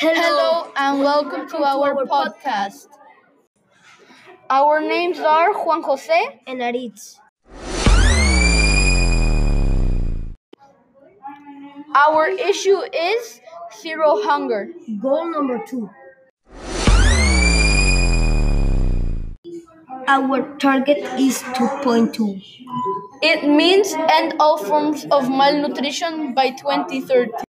Hello and welcome to our podcast. Our names are Juan Jose and Aritz. Our issue is zero hunger. Goal number two. Our target is 2.2. It means end all forms of malnutrition by 2030.